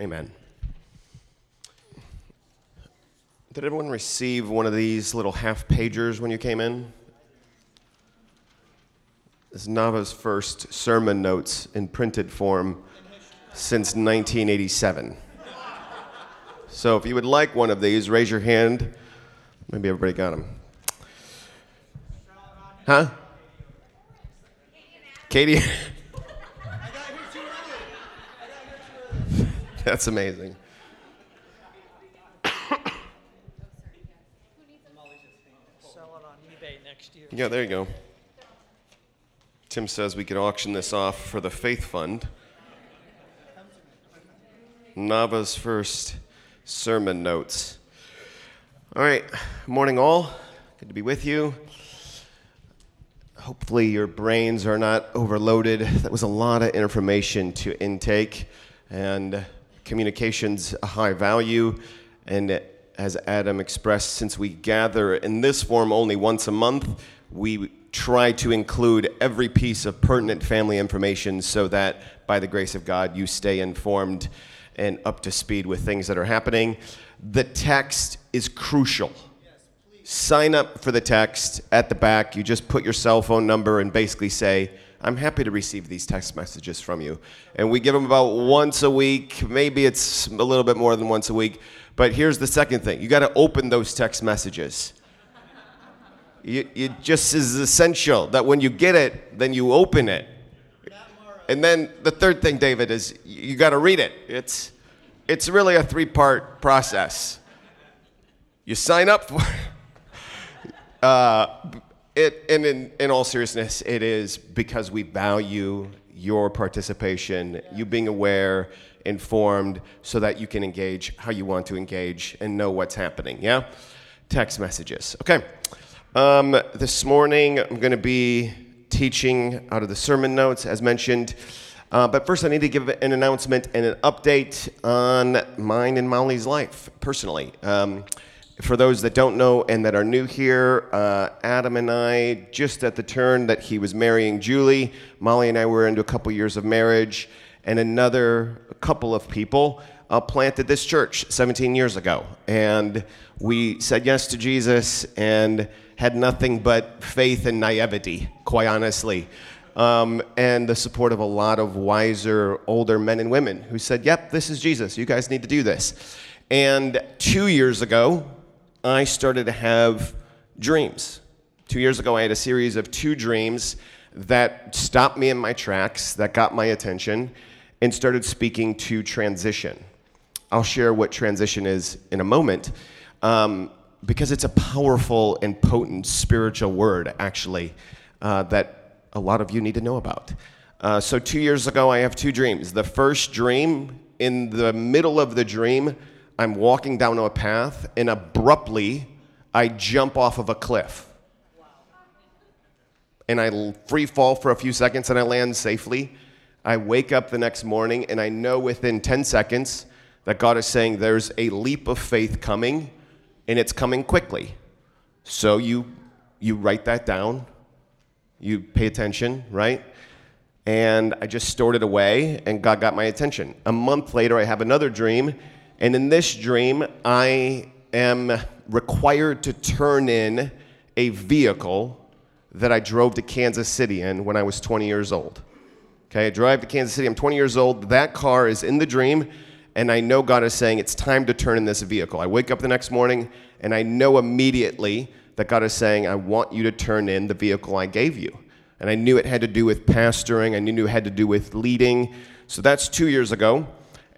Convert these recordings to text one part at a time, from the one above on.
Amen. Did everyone receive one of these little half pagers when you came in? This is Navah's first sermon notes in printed form since 1987. So if you would like one of these, raise your hand. Maybe everybody got them. Huh? Katie? That's amazing. Yeah, there you go. Tim says we could auction this off for the Faith Fund. Navah's first sermon notes. All right, morning all. Good to be with you. Hopefully, your brains are not overloaded. That was a lot of information to intake, and communication's a high value. And as Adam expressed, since we gather in this form only once a month, we try to include every piece of pertinent family information so that by the grace of God, you stay informed and up to speed with things that are happening. The text is crucial. Sign up for the text at the back. You just put your cell phone number and basically say, I'm happy to receive these text messages from you. And we give them about once a week. Maybe it's a little bit more than once a week. But here's the second thing you got to open those text messages. It just is essential that when you get it, then you open it. And then the third thing, David, is you got to read it. It's, it's really a three part process. You sign up for uh, it, and in, in all seriousness, it is because we value your participation, you being aware, informed, so that you can engage how you want to engage and know what's happening. Yeah? Text messages. Okay. Um, this morning, I'm going to be teaching out of the sermon notes, as mentioned. Uh, but first, I need to give an announcement and an update on mine and Molly's life personally. Um, for those that don't know and that are new here, uh, Adam and I, just at the turn that he was marrying Julie, Molly and I were into a couple years of marriage, and another couple of people uh, planted this church 17 years ago. And we said yes to Jesus and had nothing but faith and naivety, quite honestly. Um, and the support of a lot of wiser, older men and women who said, Yep, this is Jesus. You guys need to do this. And two years ago, I started to have dreams. Two years ago, I had a series of two dreams that stopped me in my tracks, that got my attention, and started speaking to transition. I'll share what transition is in a moment um, because it's a powerful and potent spiritual word, actually, uh, that a lot of you need to know about. Uh, so, two years ago, I have two dreams. The first dream, in the middle of the dream, I'm walking down a path, and abruptly, I jump off of a cliff. And I free fall for a few seconds and I land safely. I wake up the next morning and I know within 10 seconds that God is saying there's a leap of faith coming and it's coming quickly. So you you write that down. You pay attention, right? And I just stored it away and God got my attention. A month later I have another dream and in this dream, I am required to turn in a vehicle that I drove to Kansas City in when I was 20 years old. Okay, I drive to Kansas City, I'm 20 years old. That car is in the dream, and I know God is saying it's time to turn in this vehicle. I wake up the next morning, and I know immediately that God is saying, I want you to turn in the vehicle I gave you. And I knew it had to do with pastoring, I knew it had to do with leading. So that's two years ago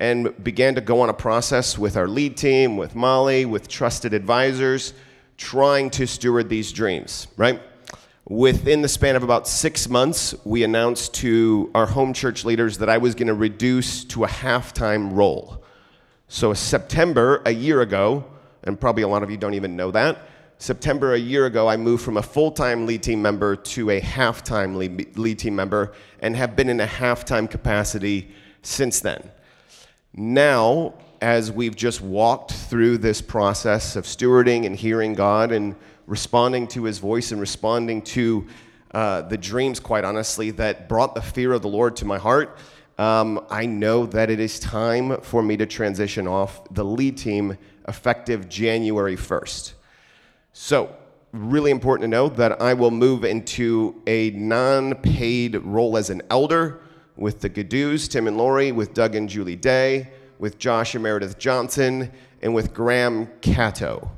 and began to go on a process with our lead team, with Molly, with trusted advisors, trying to steward these dreams, right? Within the span of about six months, we announced to our home church leaders that I was going to reduce to a half-time role. So, September, a year ago, and probably a lot of you don't even know that, September a year ago, I moved from a full time lead team member to a half time lead, lead team member and have been in a half time capacity since then. Now, as we've just walked through this process of stewarding and hearing God and responding to his voice and responding to uh, the dreams, quite honestly, that brought the fear of the Lord to my heart, um, I know that it is time for me to transition off the lead team effective January 1st. So, really important to know that I will move into a non paid role as an elder with the Gadoos, Tim and Lori, with Doug and Julie Day, with Josh and Meredith Johnson, and with Graham Cato.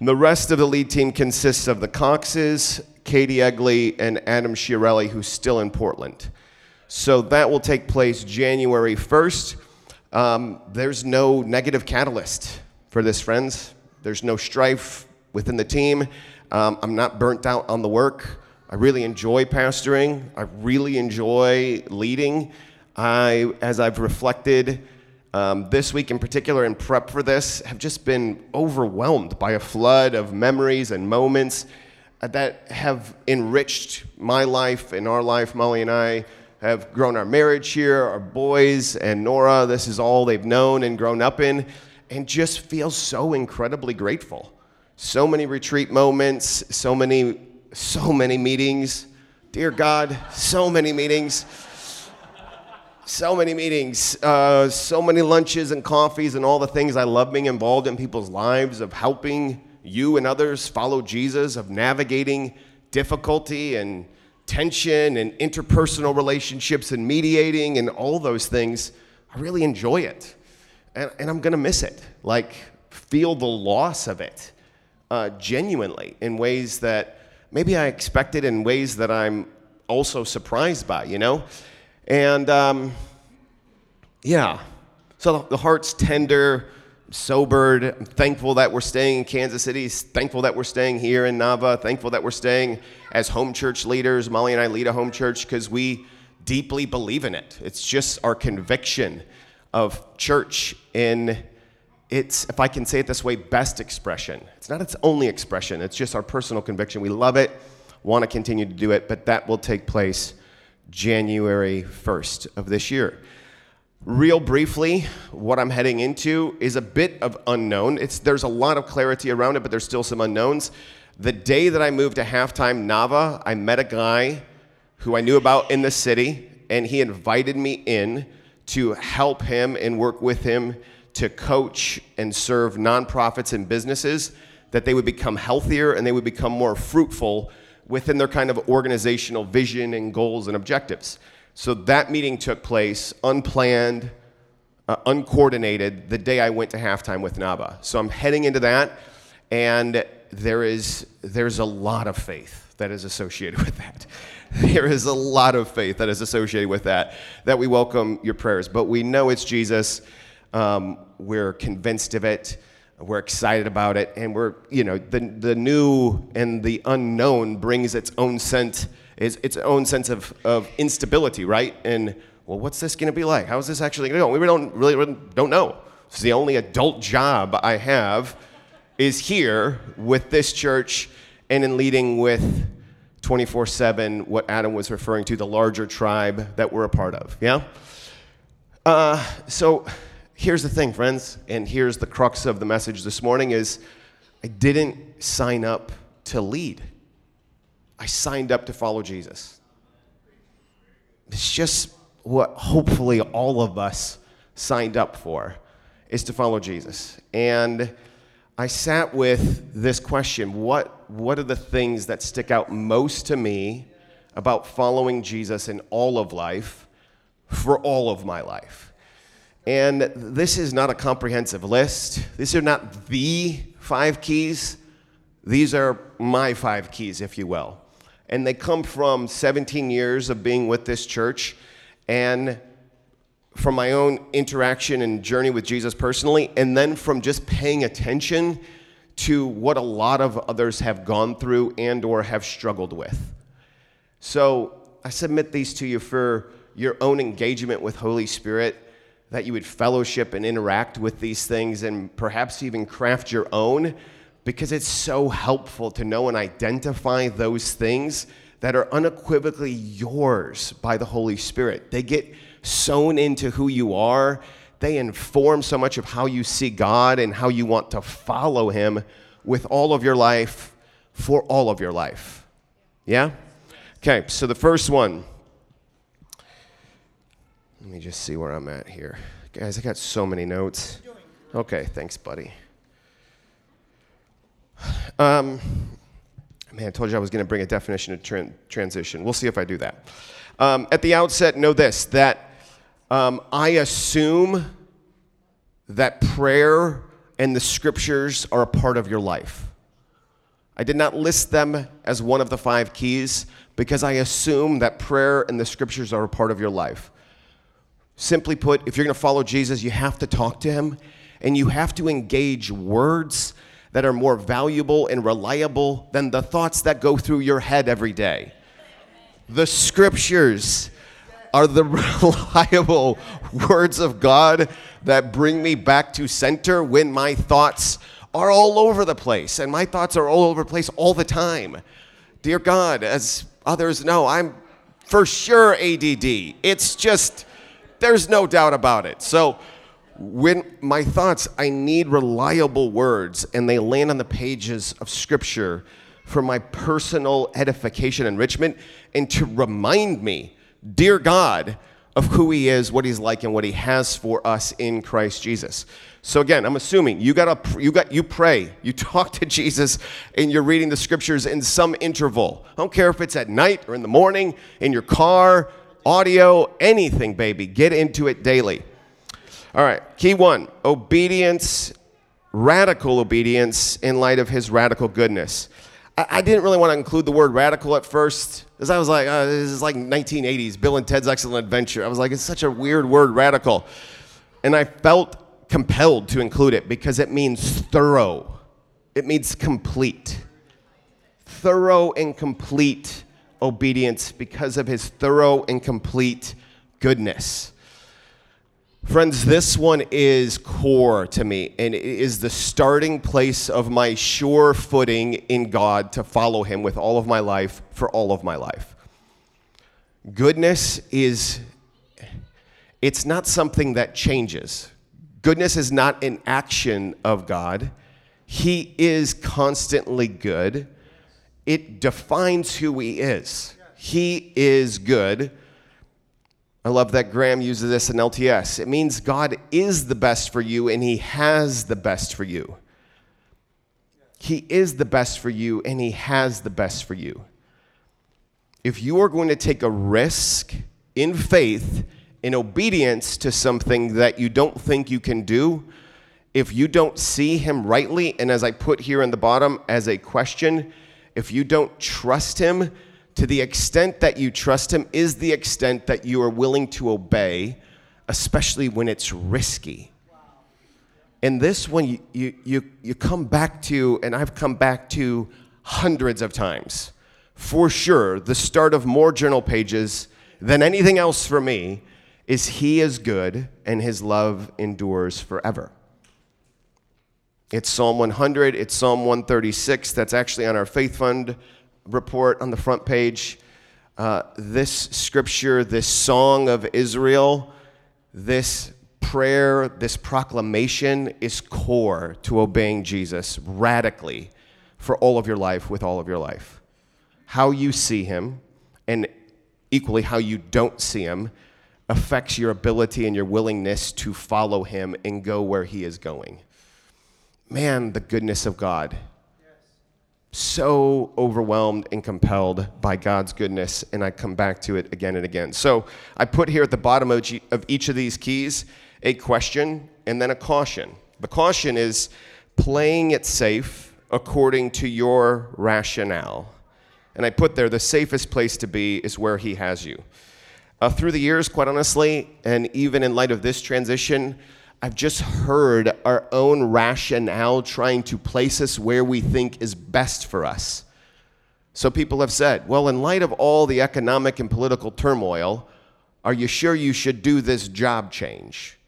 The rest of the lead team consists of the Coxes, Katie Egley, and Adam Schiarelli, who's still in Portland. So that will take place January 1st. Um, there's no negative catalyst for this, friends. There's no strife within the team. Um, I'm not burnt out on the work. I really enjoy pastoring. I really enjoy leading. I, as I've reflected um, this week in particular, in prep for this, have just been overwhelmed by a flood of memories and moments that have enriched my life and our life. Molly and I have grown our marriage here, our boys and Nora. This is all they've known and grown up in, and just feel so incredibly grateful. So many retreat moments, so many, so many meetings. Dear God, so many meetings. So many meetings, uh, so many lunches and coffees, and all the things I love being involved in people's lives, of helping you and others follow Jesus, of navigating difficulty and tension and interpersonal relationships and mediating and all those things. I really enjoy it. And, and I'm going to miss it. Like, feel the loss of it uh, genuinely in ways that maybe I expected, in ways that I'm also surprised by, you know? And um, yeah, so the heart's tender, sobered. I'm thankful that we're staying in Kansas City, thankful that we're staying here in Navah, thankful that we're staying as home church leaders. Molly and I lead a home church because we deeply believe in it. It's just our conviction of church in its, if I can say it this way, best expression. It's not its only expression, it's just our personal conviction. We love it, want to continue to do it, but that will take place January 1st of this year. Real briefly, what I'm heading into is a bit of unknown. It's, there's a lot of clarity around it, but there's still some unknowns. The day that I moved to halftime Navah, I met a guy who I knew about in the city, and he invited me in to help him and work with him to coach and serve nonprofits and businesses that they would become healthier and they would become more fruitful within their kind of organizational vision and goals and objectives. So that meeting took place unplanned, uh, uncoordinated, the day I went to halftime with Navah. So I'm heading into that, and there is there's a lot of faith that is associated with that. There is a lot of faith that is associated with that. That we welcome your prayers, but we know it's Jesus. Um, we're convinced of it. We're excited about it, and we're you know the the new and the unknown brings its own sense its, its own sense of, of instability, right? And well, what's this going to be like? How is this actually going to go? We don't really don't know. It's the only adult job I have is here with this church and in leading with 24 7, what Adam was referring to, the larger tribe that we're a part of. Yeah? Uh, so here's the thing, friends, and here's the crux of the message this morning is I didn't sign up to lead. I signed up to follow Jesus. It's just what hopefully all of us signed up for is to follow Jesus. And I sat with this question what, what are the things that stick out most to me about following Jesus in all of life for all of my life? And this is not a comprehensive list. These are not the five keys. These are my five keys, if you will and they come from 17 years of being with this church and from my own interaction and journey with Jesus personally, and then from just paying attention to what a lot of others have gone through and or have struggled with. So I submit these to you for your own engagement with Holy Spirit, that you would fellowship and interact with these things and perhaps even craft your own because it's so helpful to know and identify those things that are unequivocally yours by the Holy Spirit. They get sewn into who you are, they inform so much of how you see God and how you want to follow Him with all of your life for all of your life. Yeah? Okay, so the first one Let me just see where I'm at here. Guys, I got so many notes. Okay, thanks, buddy. Um, man, I told you I was going to bring a definition of tran- transition. We'll see if I do that. Um, at the outset, know this that um, I assume that prayer and the scriptures are a part of your life. I did not list them as one of the five keys because I assume that prayer and the scriptures are a part of your life. Simply put, if you're going to follow Jesus, you have to talk to him and you have to engage words that are more valuable and reliable than the thoughts that go through your head every day. The scriptures are the reliable words of God that bring me back to center when my thoughts are all over the place. And my thoughts are all over the place all the time. Dear God, as others know, I'm for sure ADD. It's just, there's no doubt about it. So, when my thoughts, I need reliable words, and they land on the pages of Scripture for my personal edification, enrichment, and to remind me, dear God, of who He is, what He's like, and what He has for us in Christ Jesus. So again, I'm assuming you got a, you got you pray, you talk to Jesus, and you're reading the Scriptures in some interval. I don't care if it's at night or in the morning, in your car, audio, anything, baby. Get into it daily. All right, key one obedience, radical obedience in light of his radical goodness. I, I didn't really want to include the word radical at first, because I was like, oh, this is like 1980s, Bill and Ted's Excellent Adventure. I was like, it's such a weird word, radical. And I felt compelled to include it because it means thorough, it means complete. Thorough and complete obedience because of his thorough and complete goodness. Friends, this one is core to me, and it is the starting place of my sure footing in God to follow Him with all of my life for all of my life. Goodness is, it's not something that changes. Goodness is not an action of God, He is constantly good. It defines who He is. He is good I love that Graham uses this in LTS. It means God is the best for you and He has the best for you. He is the best for you and He has the best for you. If you are going to take a risk in faith, in obedience to something that you don't think you can do, if you don't see Him rightly, and as I put here in the bottom as a question, if you don't trust Him, to the extent that you trust Him is the extent that you are willing to obey, especially when it's risky. And this one, you, you, you, come back to, and I've come back to hundreds of times. For sure, the start of more journal pages than anything else for me is He is good and His love endures forever. It's Psalm 100, it's Psalm 136, that's actually on our Faith Fund report on the front page. Uh, this scripture, this song of Israel, this prayer, this proclamation is core to obeying Jesus radically for all of your life, with all of your life. How you see him, and equally how you don't see him, affects your ability and your willingness to follow him and go where he is going. Man, the goodness of God so overwhelmed and compelled by God's goodness, and I come back to it again and again. So I put here at the bottom of each of these keys a question and then a caution. The caution is playing it safe according to your rationale. And I put there the safest place to be is where He has you. Uh, through the years, quite honestly, and even in light of this transition, I've just heard our own rationale trying to place us where we think is best for us. So people have said, well, in light of all the economic and political turmoil, are you sure you should do this job change?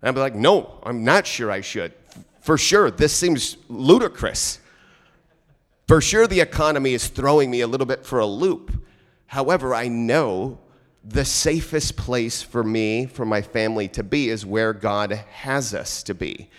And I'd be like, no, I'm not sure I should. For sure, this seems ludicrous. For sure, the economy is throwing me a little bit for a loop. However, I know the safest place for me, for my family to be, is where God has us to be.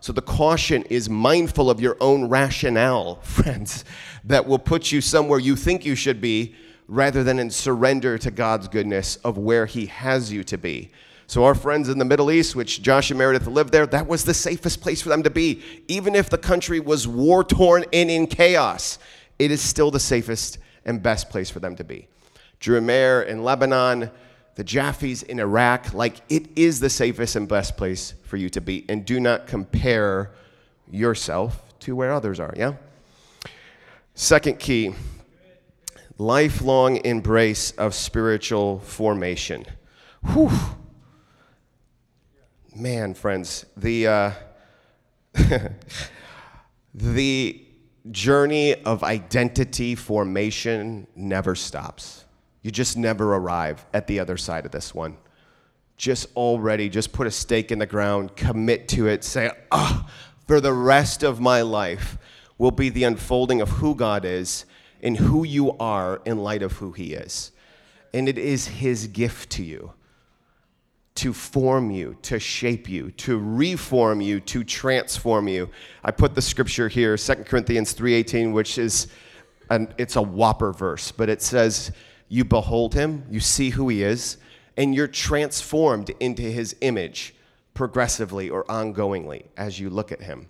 So the caution is mindful of your own rationale, friends, that will put you somewhere you think you should be rather than in surrender to God's goodness of where He has you to be. So, our friends in the Middle East, which Josh and Meredith lived there, that was the safest place for them to be. Even if the country was war torn and in chaos, it is still the safest and best place for them to be. Drew Mayer in Lebanon, the Jaffes in Iraq, like it is the safest and best place for you to be. And do not compare yourself to where others are, yeah? Second key lifelong embrace of spiritual formation. Whew. Man, friends, the, uh, the journey of identity formation never stops. You just never arrive at the other side of this one. Just already, just put a stake in the ground, commit to it, say, oh, for the rest of my life will be the unfolding of who God is and who you are in light of who He is. And it is His gift to you to form you, to shape you, to reform you, to transform you. I put the scripture here, 2 Corinthians 3:18, which is an, it's a whopper verse, but it says, "You behold him, you see who he is, and you're transformed into his image progressively or ongoingly as you look at him."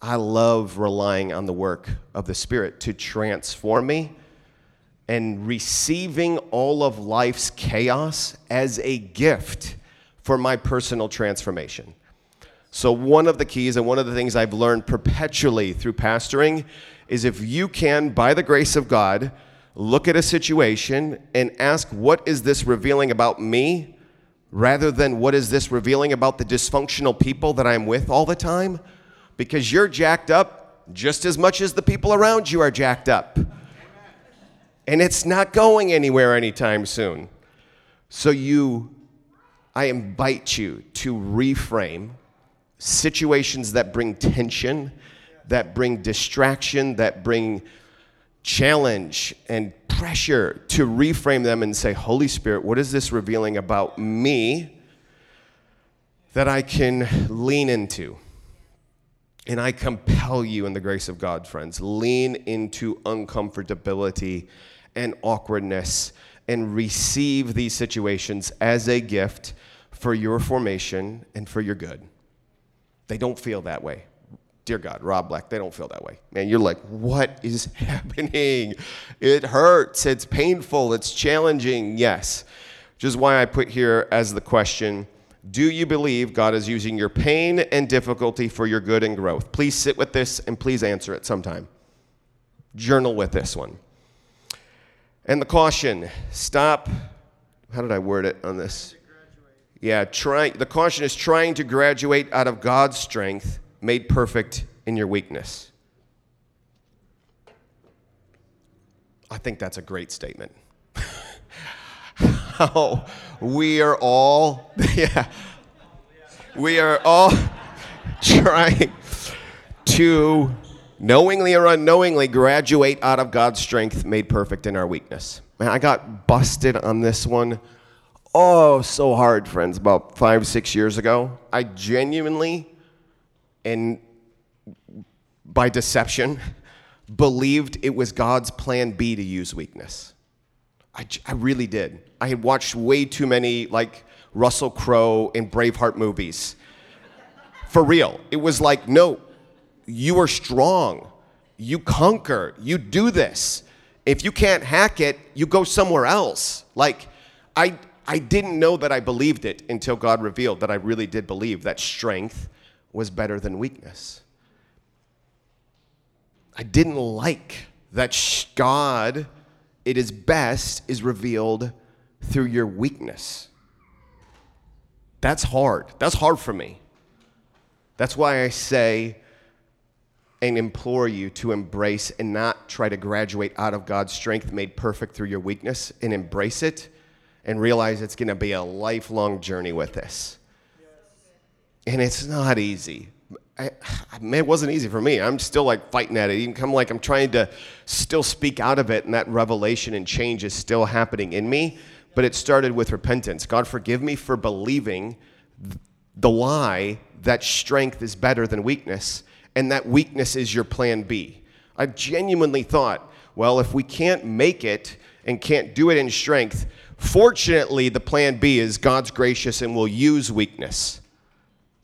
I love relying on the work of the Spirit to transform me and receiving all of life's chaos as a gift for my personal transformation. So, one of the keys and one of the things I've learned perpetually through pastoring is if you can, by the grace of God, look at a situation and ask, What is this revealing about me? rather than what is this revealing about the dysfunctional people that I'm with all the time? because you're jacked up just as much as the people around you are jacked up. And it's not going anywhere anytime soon. So you I invite you to reframe situations that bring tension, that bring distraction, that bring challenge and pressure to reframe them and say, Holy Spirit, what is this revealing about me that I can lean into? And I compel you in the grace of God, friends, lean into uncomfortability and awkwardness and receive these situations as a gift for your formation and for your good. They don't feel that way. Dear God, Rob Black, they don't feel that way. Man, you're like, what is happening? It hurts, it's painful, it's challenging. Yes. Which is why I put here as the question do you believe God is using your pain and difficulty for your good and growth? Please sit with this and please answer it sometime. Journal with this one. And the caution stop. How did I word it on this? Yeah, try, the caution is trying to graduate out of God's strength made perfect in your weakness. I think that's a great statement. How we are all, yeah, we are all trying to knowingly or unknowingly graduate out of God's strength made perfect in our weakness. Man, I got busted on this one. Oh, so hard, friends, about five, six years ago. I genuinely, and by deception, believed it was God's plan B to use weakness. I, I really did. I had watched way too many like Russell Crowe and Braveheart movies. For real. It was like, no, you are strong. You conquer. You do this. If you can't hack it, you go somewhere else. Like, I, I didn't know that I believed it until God revealed that I really did believe that strength was better than weakness. I didn't like that God, it is best, is revealed through your weakness. That's hard. That's hard for me. That's why I say and implore you to embrace and not try to graduate out of God's strength made perfect through your weakness and embrace it and realize it's going to be a lifelong journey with this. And it's not easy. I, it wasn't easy for me. I'm still like fighting at it. Even come like I'm trying to still speak out of it, and that revelation and change is still happening in me but it started with repentance. God, forgive me for believing the lie that strength is better than weakness and that weakness is your plan B. I genuinely thought, well, if we can't make it and can't do it in strength, fortunately, the plan B is God's gracious and will use weakness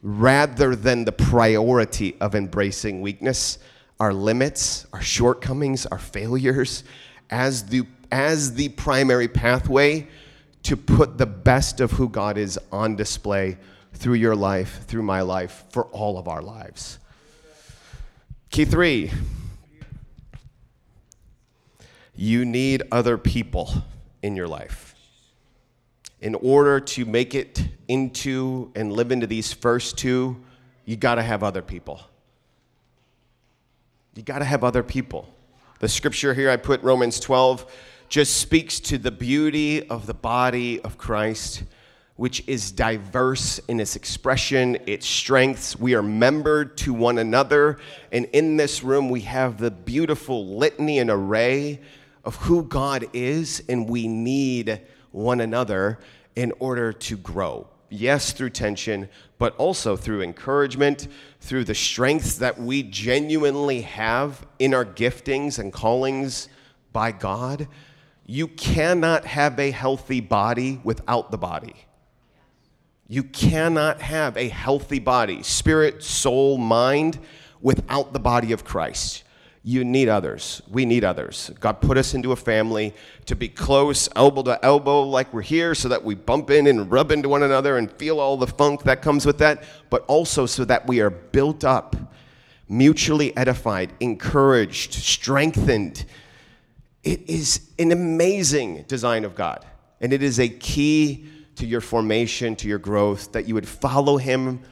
rather than the priority of embracing weakness, our limits, our shortcomings, our failures, as the, as the primary pathway to put the best of who God is on display through your life, through my life, for all of our lives. Key three you need other people in your life. In order to make it into and live into these first two, you got to have other people. You got to have other people. The scripture here I put, Romans 12, just speaks to the beauty of the body of Christ, which is diverse in its expression, its strengths. We are membered to one another. And in this room, we have the beautiful litany and array of who God is, and we need one another in order to grow. Yes, through tension, but also through encouragement, through the strengths that we genuinely have in our giftings and callings by God. You cannot have a healthy body without the body. You cannot have a healthy body, spirit, soul, mind, without the body of Christ you need others. We need others. God put us into a family to be close, elbow to elbow, like we're here, so that we bump in and rub into one another and feel all the funk that comes with that, but also so that we are built up, mutually edified, encouraged, strengthened. It is an amazing design of God, and it is a key to your formation, to your growth, that you would follow Him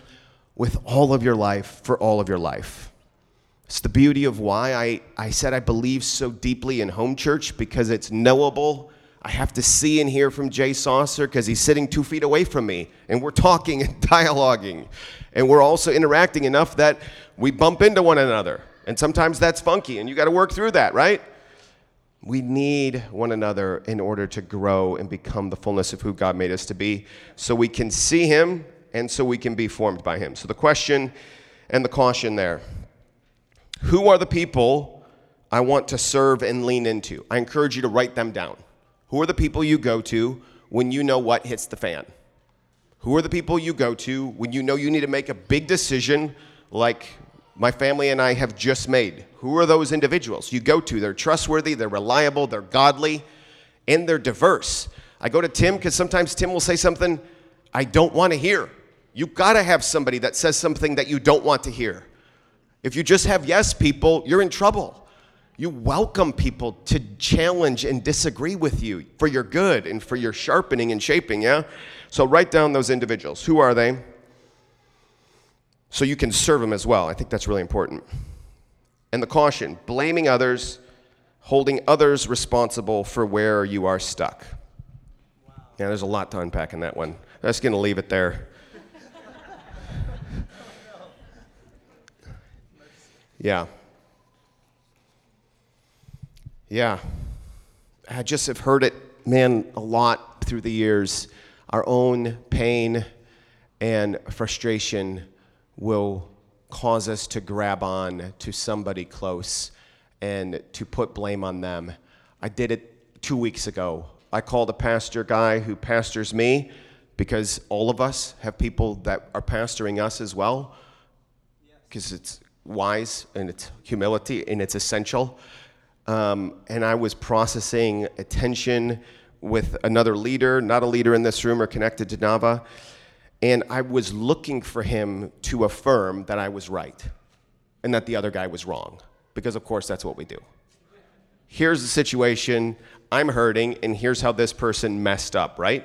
with all of your life for all of your life. It's the beauty of why I, I said I believe so deeply in home church because it's knowable. I have to see and hear from Jay Saucer because he's sitting two feet away from me and we're talking and dialoguing. And we're also interacting enough that we bump into one another. And sometimes that's funky and you got to work through that, right? We need one another in order to grow and become the fullness of who God made us to be so we can see Him and so we can be formed by Him. So the question and the caution there who are the people I want to serve and lean into? I encourage you to write them down. Who are the people you go to when you know what hits the fan? Who are the people you go to when you know you need to make a big decision like my family and I have just made? Who are those individuals you go to? They're trustworthy, they're reliable, they're godly, and they're diverse. I go to Tim because sometimes Tim will say something I don't want to hear. You've got to have somebody that says something that you don't want to hear. If you just have yes people, you're in trouble. You welcome people to challenge and disagree with you for your good and for your sharpening and shaping, yeah? So write down those individuals. Who are they? So you can serve them as well. I think that's really important. And the caution blaming others, holding others responsible for where you are stuck. Yeah, there's a lot to unpack in that one. I'm just going to leave it there. Yeah. Yeah. I just have heard it, man, a lot through the years. Our own pain and frustration will cause us to grab on to somebody close and to put blame on them. I did it two weeks ago. I called a pastor guy who pastors me because all of us have people that are pastoring us as well because it's wise and its humility and it's essential. Um, and I was processing attention with another leader, not a leader in this room or connected to Navah. And I was looking for him to affirm that I was right and that the other guy was wrong. Because, of course, that's what we do. Here's the situation. I'm hurting, and here's how this person messed up, right?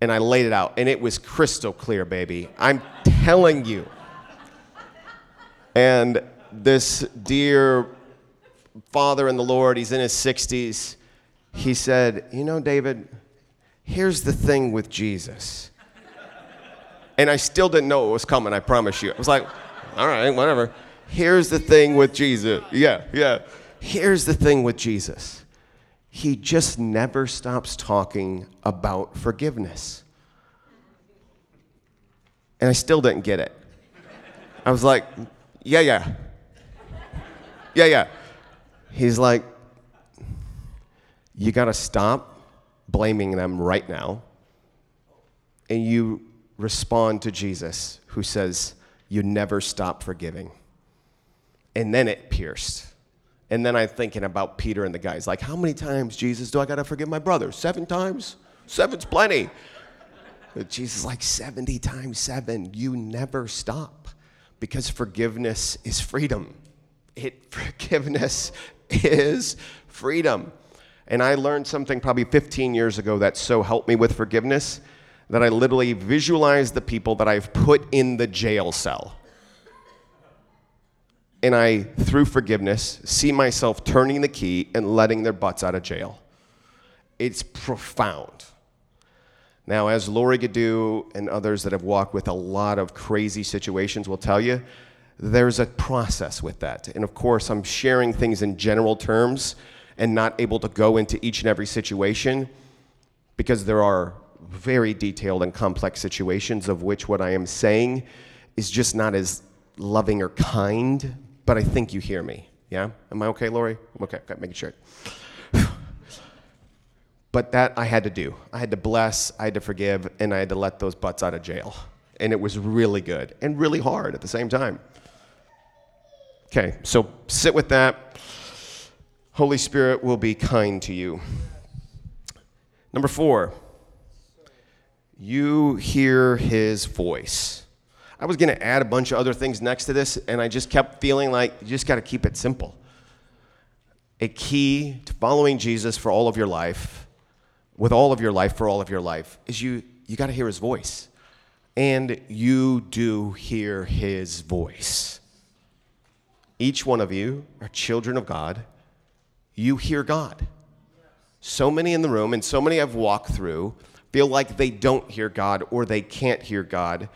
And I laid it out, and it was crystal clear, baby. I'm telling you. And this dear father in the Lord, he's in his 60s, he said, You know, David, here's the thing with Jesus. And I still didn't know it was coming, I promise you. I was like, All right, whatever. Here's the thing with Jesus. Yeah, yeah. Here's the thing with Jesus. He just never stops talking about forgiveness. And I still didn't get it. I was like, yeah, yeah. Yeah, yeah. He's like, you got to stop blaming them right now and you respond to Jesus, who says, You never stop forgiving. And then it pierced. And then I'm thinking about Peter and the guys like, How many times, Jesus, do I got to forgive my brother? Seven times? Seven's plenty. But Jesus like 70 times seven. You never stop because forgiveness is freedom. It forgiveness is freedom. And I learned something probably 15 years ago that so helped me with forgiveness that I literally visualize the people that I've put in the jail cell. And I, through forgiveness, see myself turning the key and letting their butts out of jail. It's profound. Now, as Lori Gadu and others that have walked with a lot of crazy situations will tell you, there's a process with that. And of course, I'm sharing things in general terms and not able to go into each and every situation because there are very detailed and complex situations of which what I am saying is just not as loving or kind, but I think you hear me. Yeah? Am I okay, Lori? Okay, okay making sure. But that I had to do. I had to bless, I had to forgive, and I had to let those butts out of jail. And it was really good and really hard at the same time. Okay, so sit with that. Holy Spirit will be kind to you. Number four, you hear his voice. I was going to add a bunch of other things next to this, and I just kept feeling like you just got to keep it simple. A key to following Jesus for all of your life, with all of your life, for all of your life, is you, you got to hear his voice. And you do hear his voice. Each one of you are children of God. You hear God. So many in the room, and so many I've walked through feel like they don't hear God or they can't hear God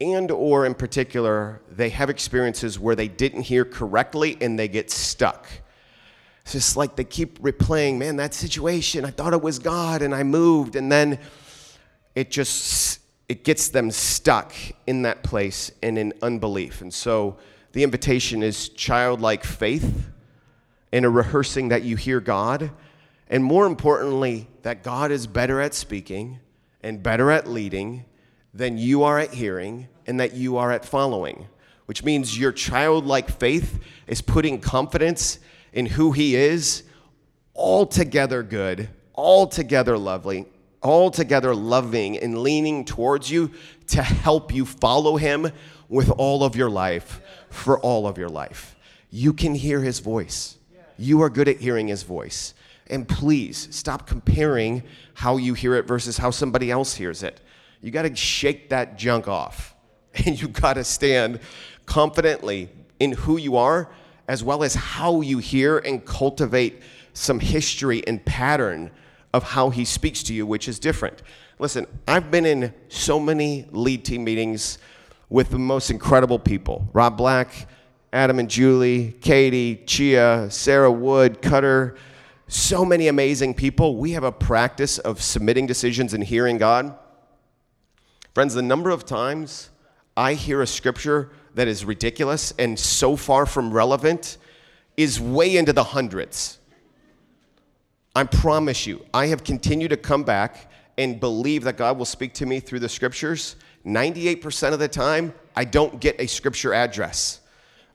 and or in particular they have experiences where they didn't hear correctly and they get stuck just like they keep replaying man that situation i thought it was god and i moved. And then it just it gets them stuck in that place and in unbelief. And so the invitation is childlike faith and a rehearsing that you hear god and more importantly, that God is better at speaking and better at leading than you are at hearing and that you are at following, which means your childlike faith is putting confidence in who He is, altogether good, altogether lovely, altogether loving, and leaning towards you to help you follow Him with all of your life for all of your life. You can hear His voice. You are good at hearing His voice. And please stop comparing how you hear it versus how somebody else hears it. You got to shake that junk off. And you got to stand confidently in who you are as well as how you hear and cultivate some history and pattern of how he speaks to you, which is different. Listen, I've been in so many lead team meetings with the most incredible people Rob Black, Adam and Julie, Katie, Chia, Sarah Wood, Cutter so many amazing people. We have a practice of submitting decisions and hearing God. Friends, the number of times I hear a scripture that is ridiculous and so far from relevant is way into the hundreds. I promise you, I have continued to come back and believe that God will speak to me through the scriptures. 98% of the time, I don't get a scripture address.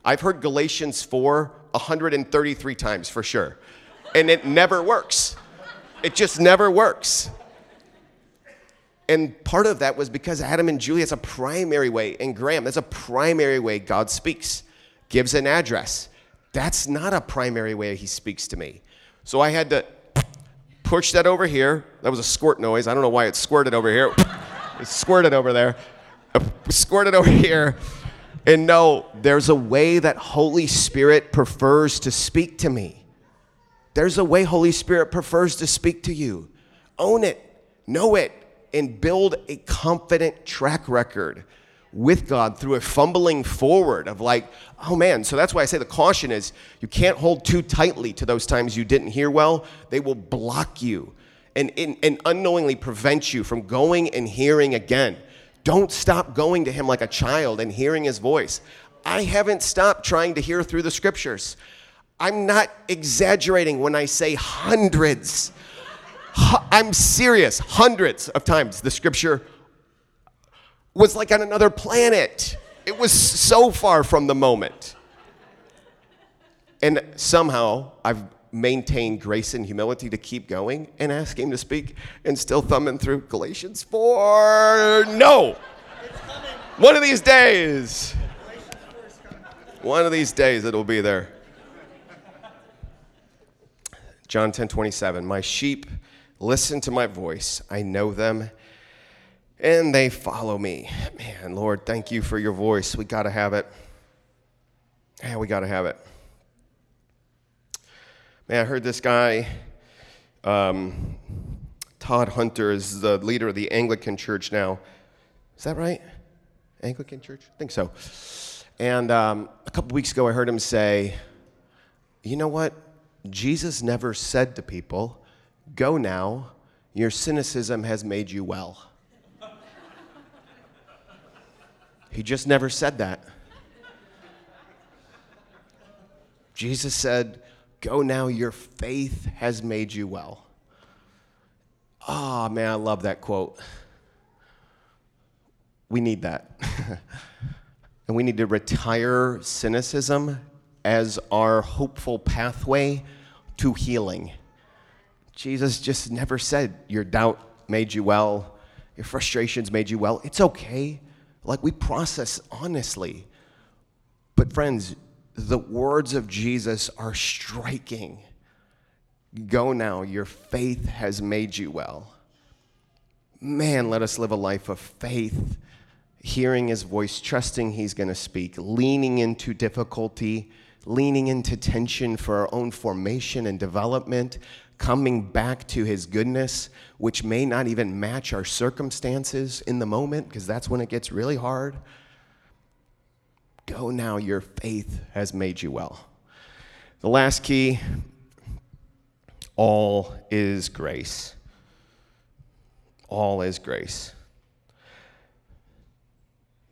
I've heard Galatians 4 133 times for sure and it never works. It just never works. And part of that was because Adam and Julie, it's a primary way, and Graham, that's a primary way God speaks, gives an address. That's not a primary way he speaks to me. So I had to push that over here. That was a squirt noise. I don't know why it squirted over here. it squirted over there. Squirted over here. And no, there's a way that Holy Spirit prefers to speak to me. There's a way Holy Spirit prefers to speak to you. Own it, know it, and build a confident track record with God through a fumbling forward of like, oh man. So that's why I say the caution is you can't hold too tightly to those times you didn't hear well. They will block you and, and, and unknowingly prevent you from going and hearing again. Don't stop going to Him like a child and hearing His voice. I haven't stopped trying to hear through the scriptures. I'm not exaggerating when I say hundreds. I'm serious. Hundreds of times the scripture was like on another planet. It was so far from the moment. And somehow I've maintained grace and humility to keep going and ask him to speak and still thumbing through Galatians 4. No. One of these days. One of these days it'll be there. John 10 27. My sheep listen to my voice. I know them and they follow me. Man, Lord, thank you for your voice. We got to have it. Yeah, we got to have it. Man, I heard this guy, um, Todd Hunter, is the leader of the Anglican Church now. Is that right? Anglican Church? I think so. And um, a couple weeks ago, I heard him say, You know what? Jesus never said to people, Go now, your cynicism has made you well. he just never said that. Jesus said, Go now, your faith has made you well. Ah, oh, man, I love that quote. We need that. and we need to retire cynicism as our hopeful pathway to healing. Jesus just never said your doubt made you well, your frustrations made you well. It's okay. Like we process honestly. But, friends, the words of Jesus are striking. Go now, your faith has made you well. Man, let us live a life of faith, hearing his voice, trusting he's going to speak, leaning into difficulty, leaning into tension for our own formation and development, coming back to his goodness, which may not even match our circumstances in the moment, because that's when it gets really hard. Go now, your faith has made you well. The last key all is grace. All is grace.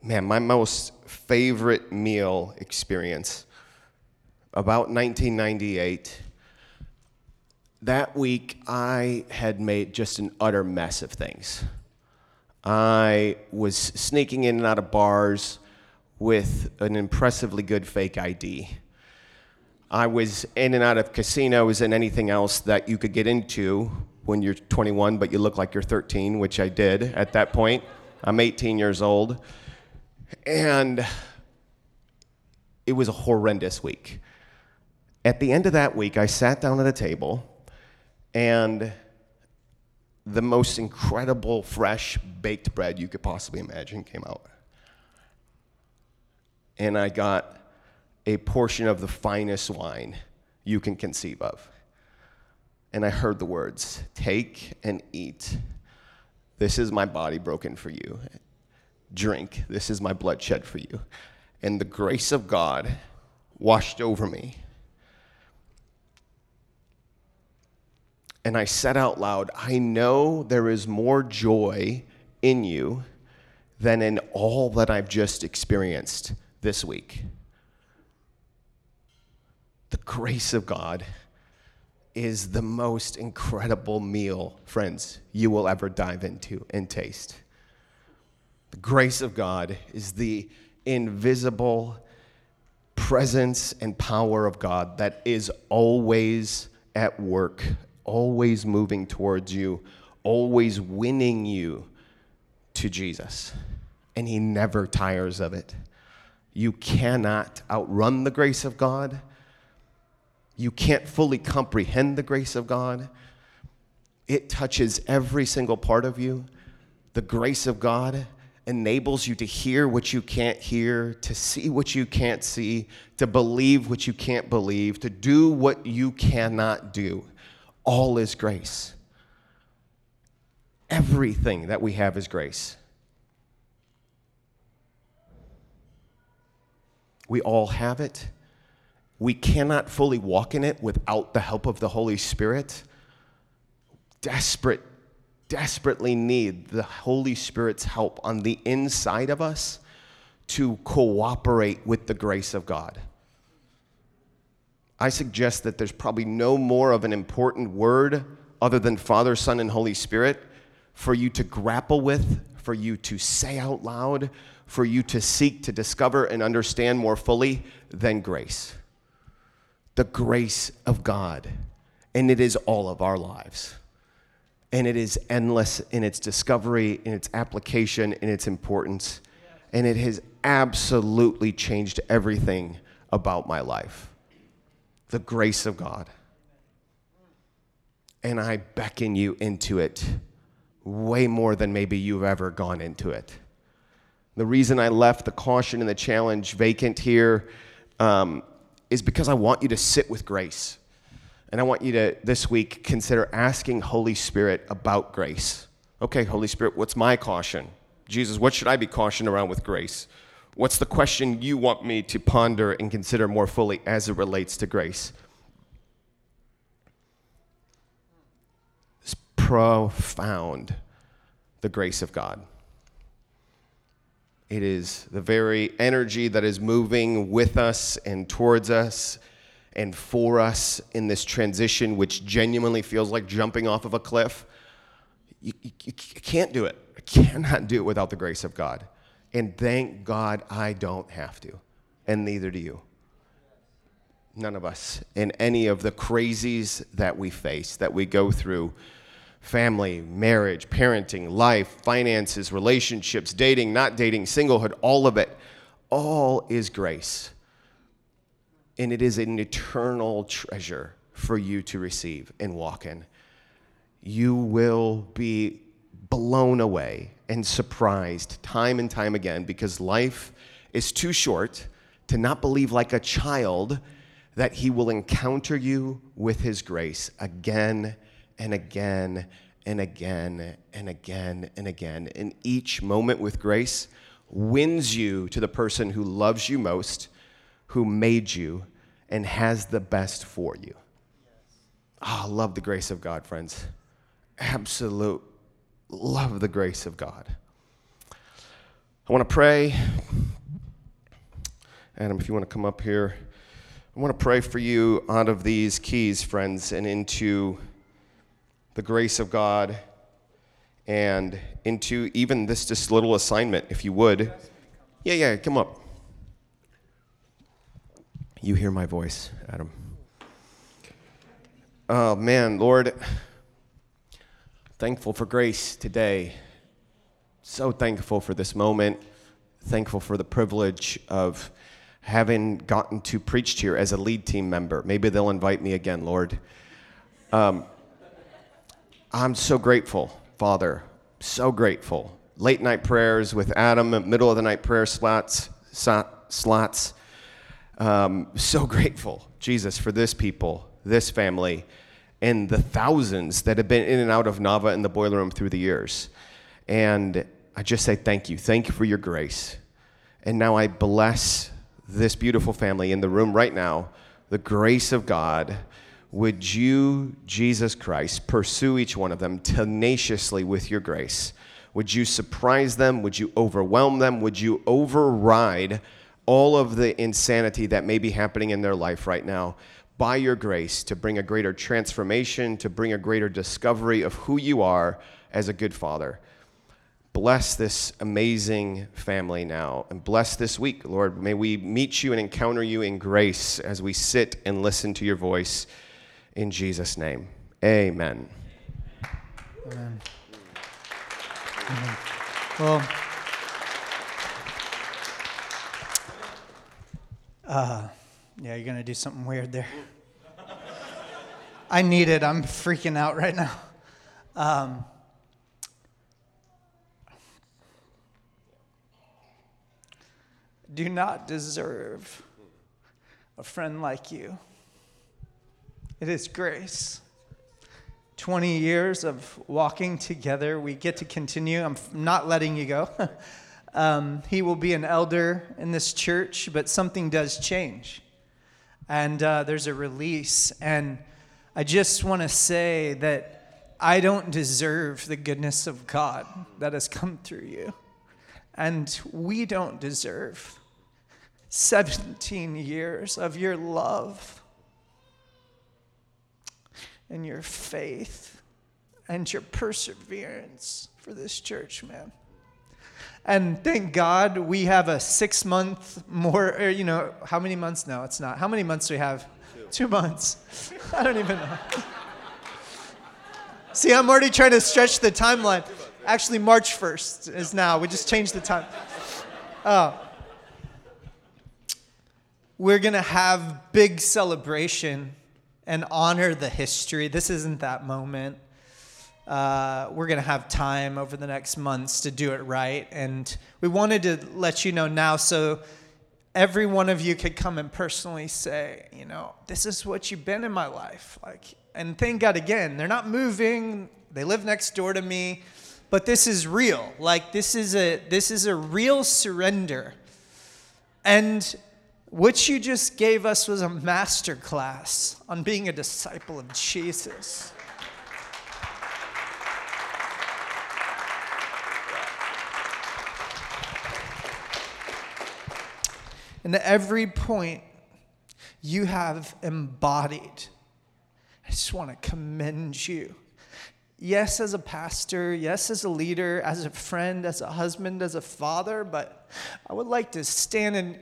Man, my most favorite meal experience about 1998. That week, I had made just an utter mess of things. I was sneaking in and out of bars with an impressively good fake ID. I was in and out of casinos and anything else that you could get into when you're 21, but you look like you're 13, which I did at that point. I'm 18 years old. And it was a horrendous week. At the end of that week, I sat down at a table and the most incredible fresh baked bread you could possibly imagine came out and I got a portion of the finest wine you can conceive of. And I heard the words, Take and eat. This is my body broken for you. Drink. This is my blood shed for you. And the grace of God washed over me. And I said out loud, I know there is more joy in you than in all that I've just experienced this week. The grace of God is the most incredible meal, friends, you will ever dive into and taste. The grace of God is the invisible presence and power of God that is always at work, always moving towards you, always winning you to Jesus. And He never tires of it. You cannot outrun the grace of God. You can't fully comprehend the grace of God. It touches every single part of you. The grace of God enables you to hear what you can't hear, to see what you can't see, to believe what you can't believe, to do what you cannot do. All is grace. Everything that we have is grace. We all have it. We cannot fully walk in it without the help of the Holy Spirit. Desperate, desperately need the Holy Spirit's help on the inside of us to cooperate with the grace of God. I suggest that there's probably no more of an important word other than Father, Son, and Holy Spirit for you to grapple with, for you to say out loud, for you to seek to discover and understand more fully than grace. The grace of God. And it is all of our lives. And it is endless in its discovery, in its application, in its importance. And it has absolutely changed everything about my life. The grace of God. And I beckon you into it way more than maybe you've ever gone into it. The reason I left the caution and the challenge vacant here um, is because I want you to sit with grace. And I want you to, this week, consider asking Holy Spirit about grace. Okay, Holy Spirit, what's my caution? Jesus, what should I be cautioned around with grace? What's the question you want me to ponder and consider more fully as it relates to grace? It's profound, the grace of God. It is the very energy that is moving with us and towards us and for us in this transition, which genuinely feels like jumping off of a cliff. You, you, you can't do it. I cannot do it without the grace of God. And thank God I don't have to, and neither do you. None of us in any of the crazies that we face, that we go through family, marriage, parenting, life, finances, relationships, dating, not dating, singlehood, all of it, all is grace. And it is an eternal treasure for you to receive and walk in. You will be blown away and surprised time and time again because life is too short to not believe like a child that he will encounter you with his grace again and again and again and again and again. And each moment with grace wins you to the person who loves you most, who made you, and has the best for you. Oh, I love the grace of God, friends. Absolute love the grace of God. I want to pray. Adam, if you want to come up here, I want to pray for you out of these keys, friends, and into the grace of God and into even this just little assignment, if you would. Yeah, yeah, come up. You hear my voice, Adam. Oh, man, Lord, thankful for grace today. So thankful for this moment. Thankful for the privilege of having gotten to preach here as a lead team member. Maybe they'll invite me again, Lord. Um, I'm so grateful, Father, so grateful. Late night prayers with Adam, middle of the night prayer slots, slots. Um, so grateful, Jesus, for this people, this family, and the thousands that have been in and out of Navah and the boiler room through the years. And I just say thank you. Thank you for your grace. And now I bless this beautiful family in the room right now, the grace of God would you, Jesus Christ, pursue each one of them tenaciously with your grace? Would you surprise them? Would you overwhelm them? Would you override all of the insanity that may be happening in their life right now by your grace to bring a greater transformation, to bring a greater discovery of who you are as a good father? Bless this amazing family now and bless this week, Lord. May we meet you and encounter you in grace as we sit and listen to your voice in Jesus' name. Amen. Amen. Amen. Well, uh, yeah, you're going to do something weird there. I need it. I'm freaking out right now. Um, do not deserve a friend like you. It is grace. 20 years of walking together. We get to continue. I'm not letting you go. um, he will be an elder in this church, but something does change. And uh, there's a release. And I just want to say that I don't deserve the goodness of God that has come through you. And we don't deserve 17 years of your love and your faith and your perseverance for this church, man. And thank God we have a six month more, or, you know, how many months? No, it's not. How many months do we have? Two, Two months. I don't even know. See, I'm already trying to stretch the timeline. Actually, March 1st is now. We just changed the time. Uh, we're going to have big celebration and honor the history. This isn't that moment. Uh, we're going to have time over the next months to do it right. And we wanted to let you know now so every one of you could come and personally say, you know, this is what you've been in my life. Like, and thank God again, they're not moving. They live next door to me, but this is real. Like this is a this is a real surrender. And what you just gave us was a master class on being a disciple of Jesus. And every point, you have embodied. I just want to commend you. Yes, as a pastor, yes, as a leader, as a friend, as a husband, as a father, but I would like to stand and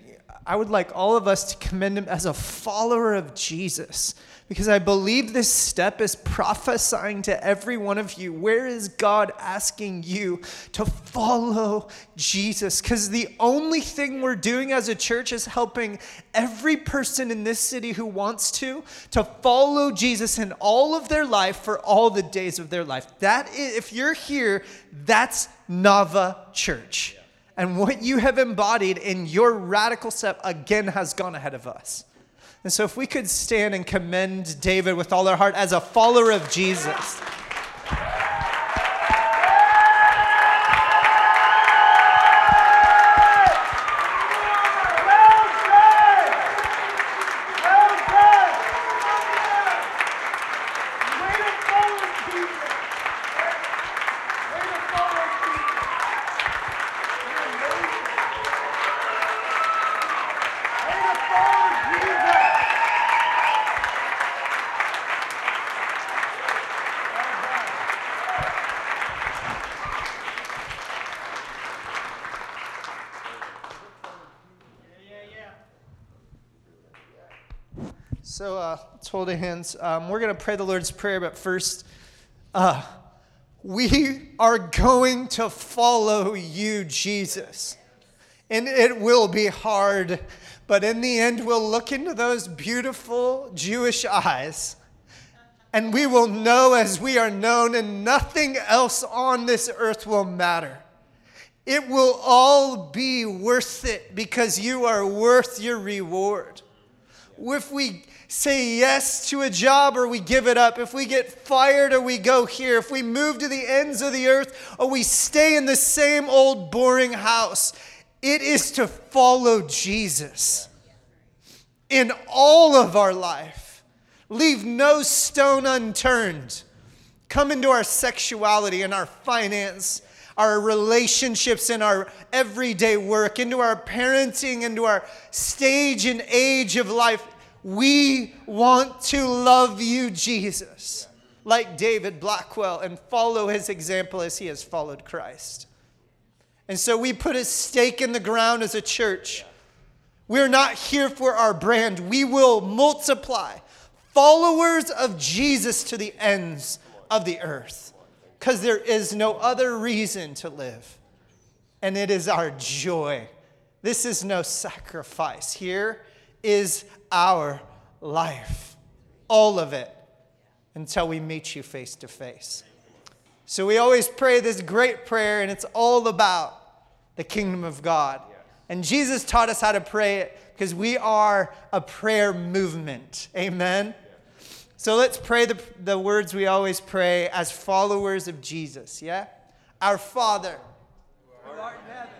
I would like all of us to commend him as a follower of Jesus because I believe this step is prophesying to every one of you. Where is God asking you to follow Jesus? Because the only thing we're doing as a church is helping every person in this city who wants to to follow Jesus in all of their life for all the days of their life. That is, if you're here, that's Navah Church. And what you have embodied in your radical step again has gone ahead of us. And so, if we could stand and commend David with all our heart as a follower of Jesus. So uh, let's hold our hands. Um, we're going to pray the Lord's Prayer, but first, uh, we are going to follow you, Jesus. And it will be hard, but in the end, we'll look into those beautiful Jewish eyes and we will know as we are known, and nothing else on this earth will matter. It will all be worth it because you are worth your reward. If we say yes to a job or we give it up, if we get fired or we go here, if we move to the ends of the earth or we stay in the same old boring house, it is to follow Jesus in all of our life. Leave no stone unturned. Come into our sexuality and our finance, our relationships and our everyday work, into our parenting, into our stage and age of life. We want to love you, Jesus, like David Blackwell, and follow his example as he has followed Christ. And so we put a stake in the ground as a church. We're not here for our brand, we will multiply followers of Jesus to the ends of the earth because there is no other reason to live. And it is our joy. This is no sacrifice. Here is our life, all of it, until we meet you face to face. So we always pray this great prayer, and it's all about the kingdom of God. And Jesus taught us how to pray it because we are a prayer movement. Amen. So let's pray the, the words we always pray as followers of Jesus, yeah? Our Father, who art in heaven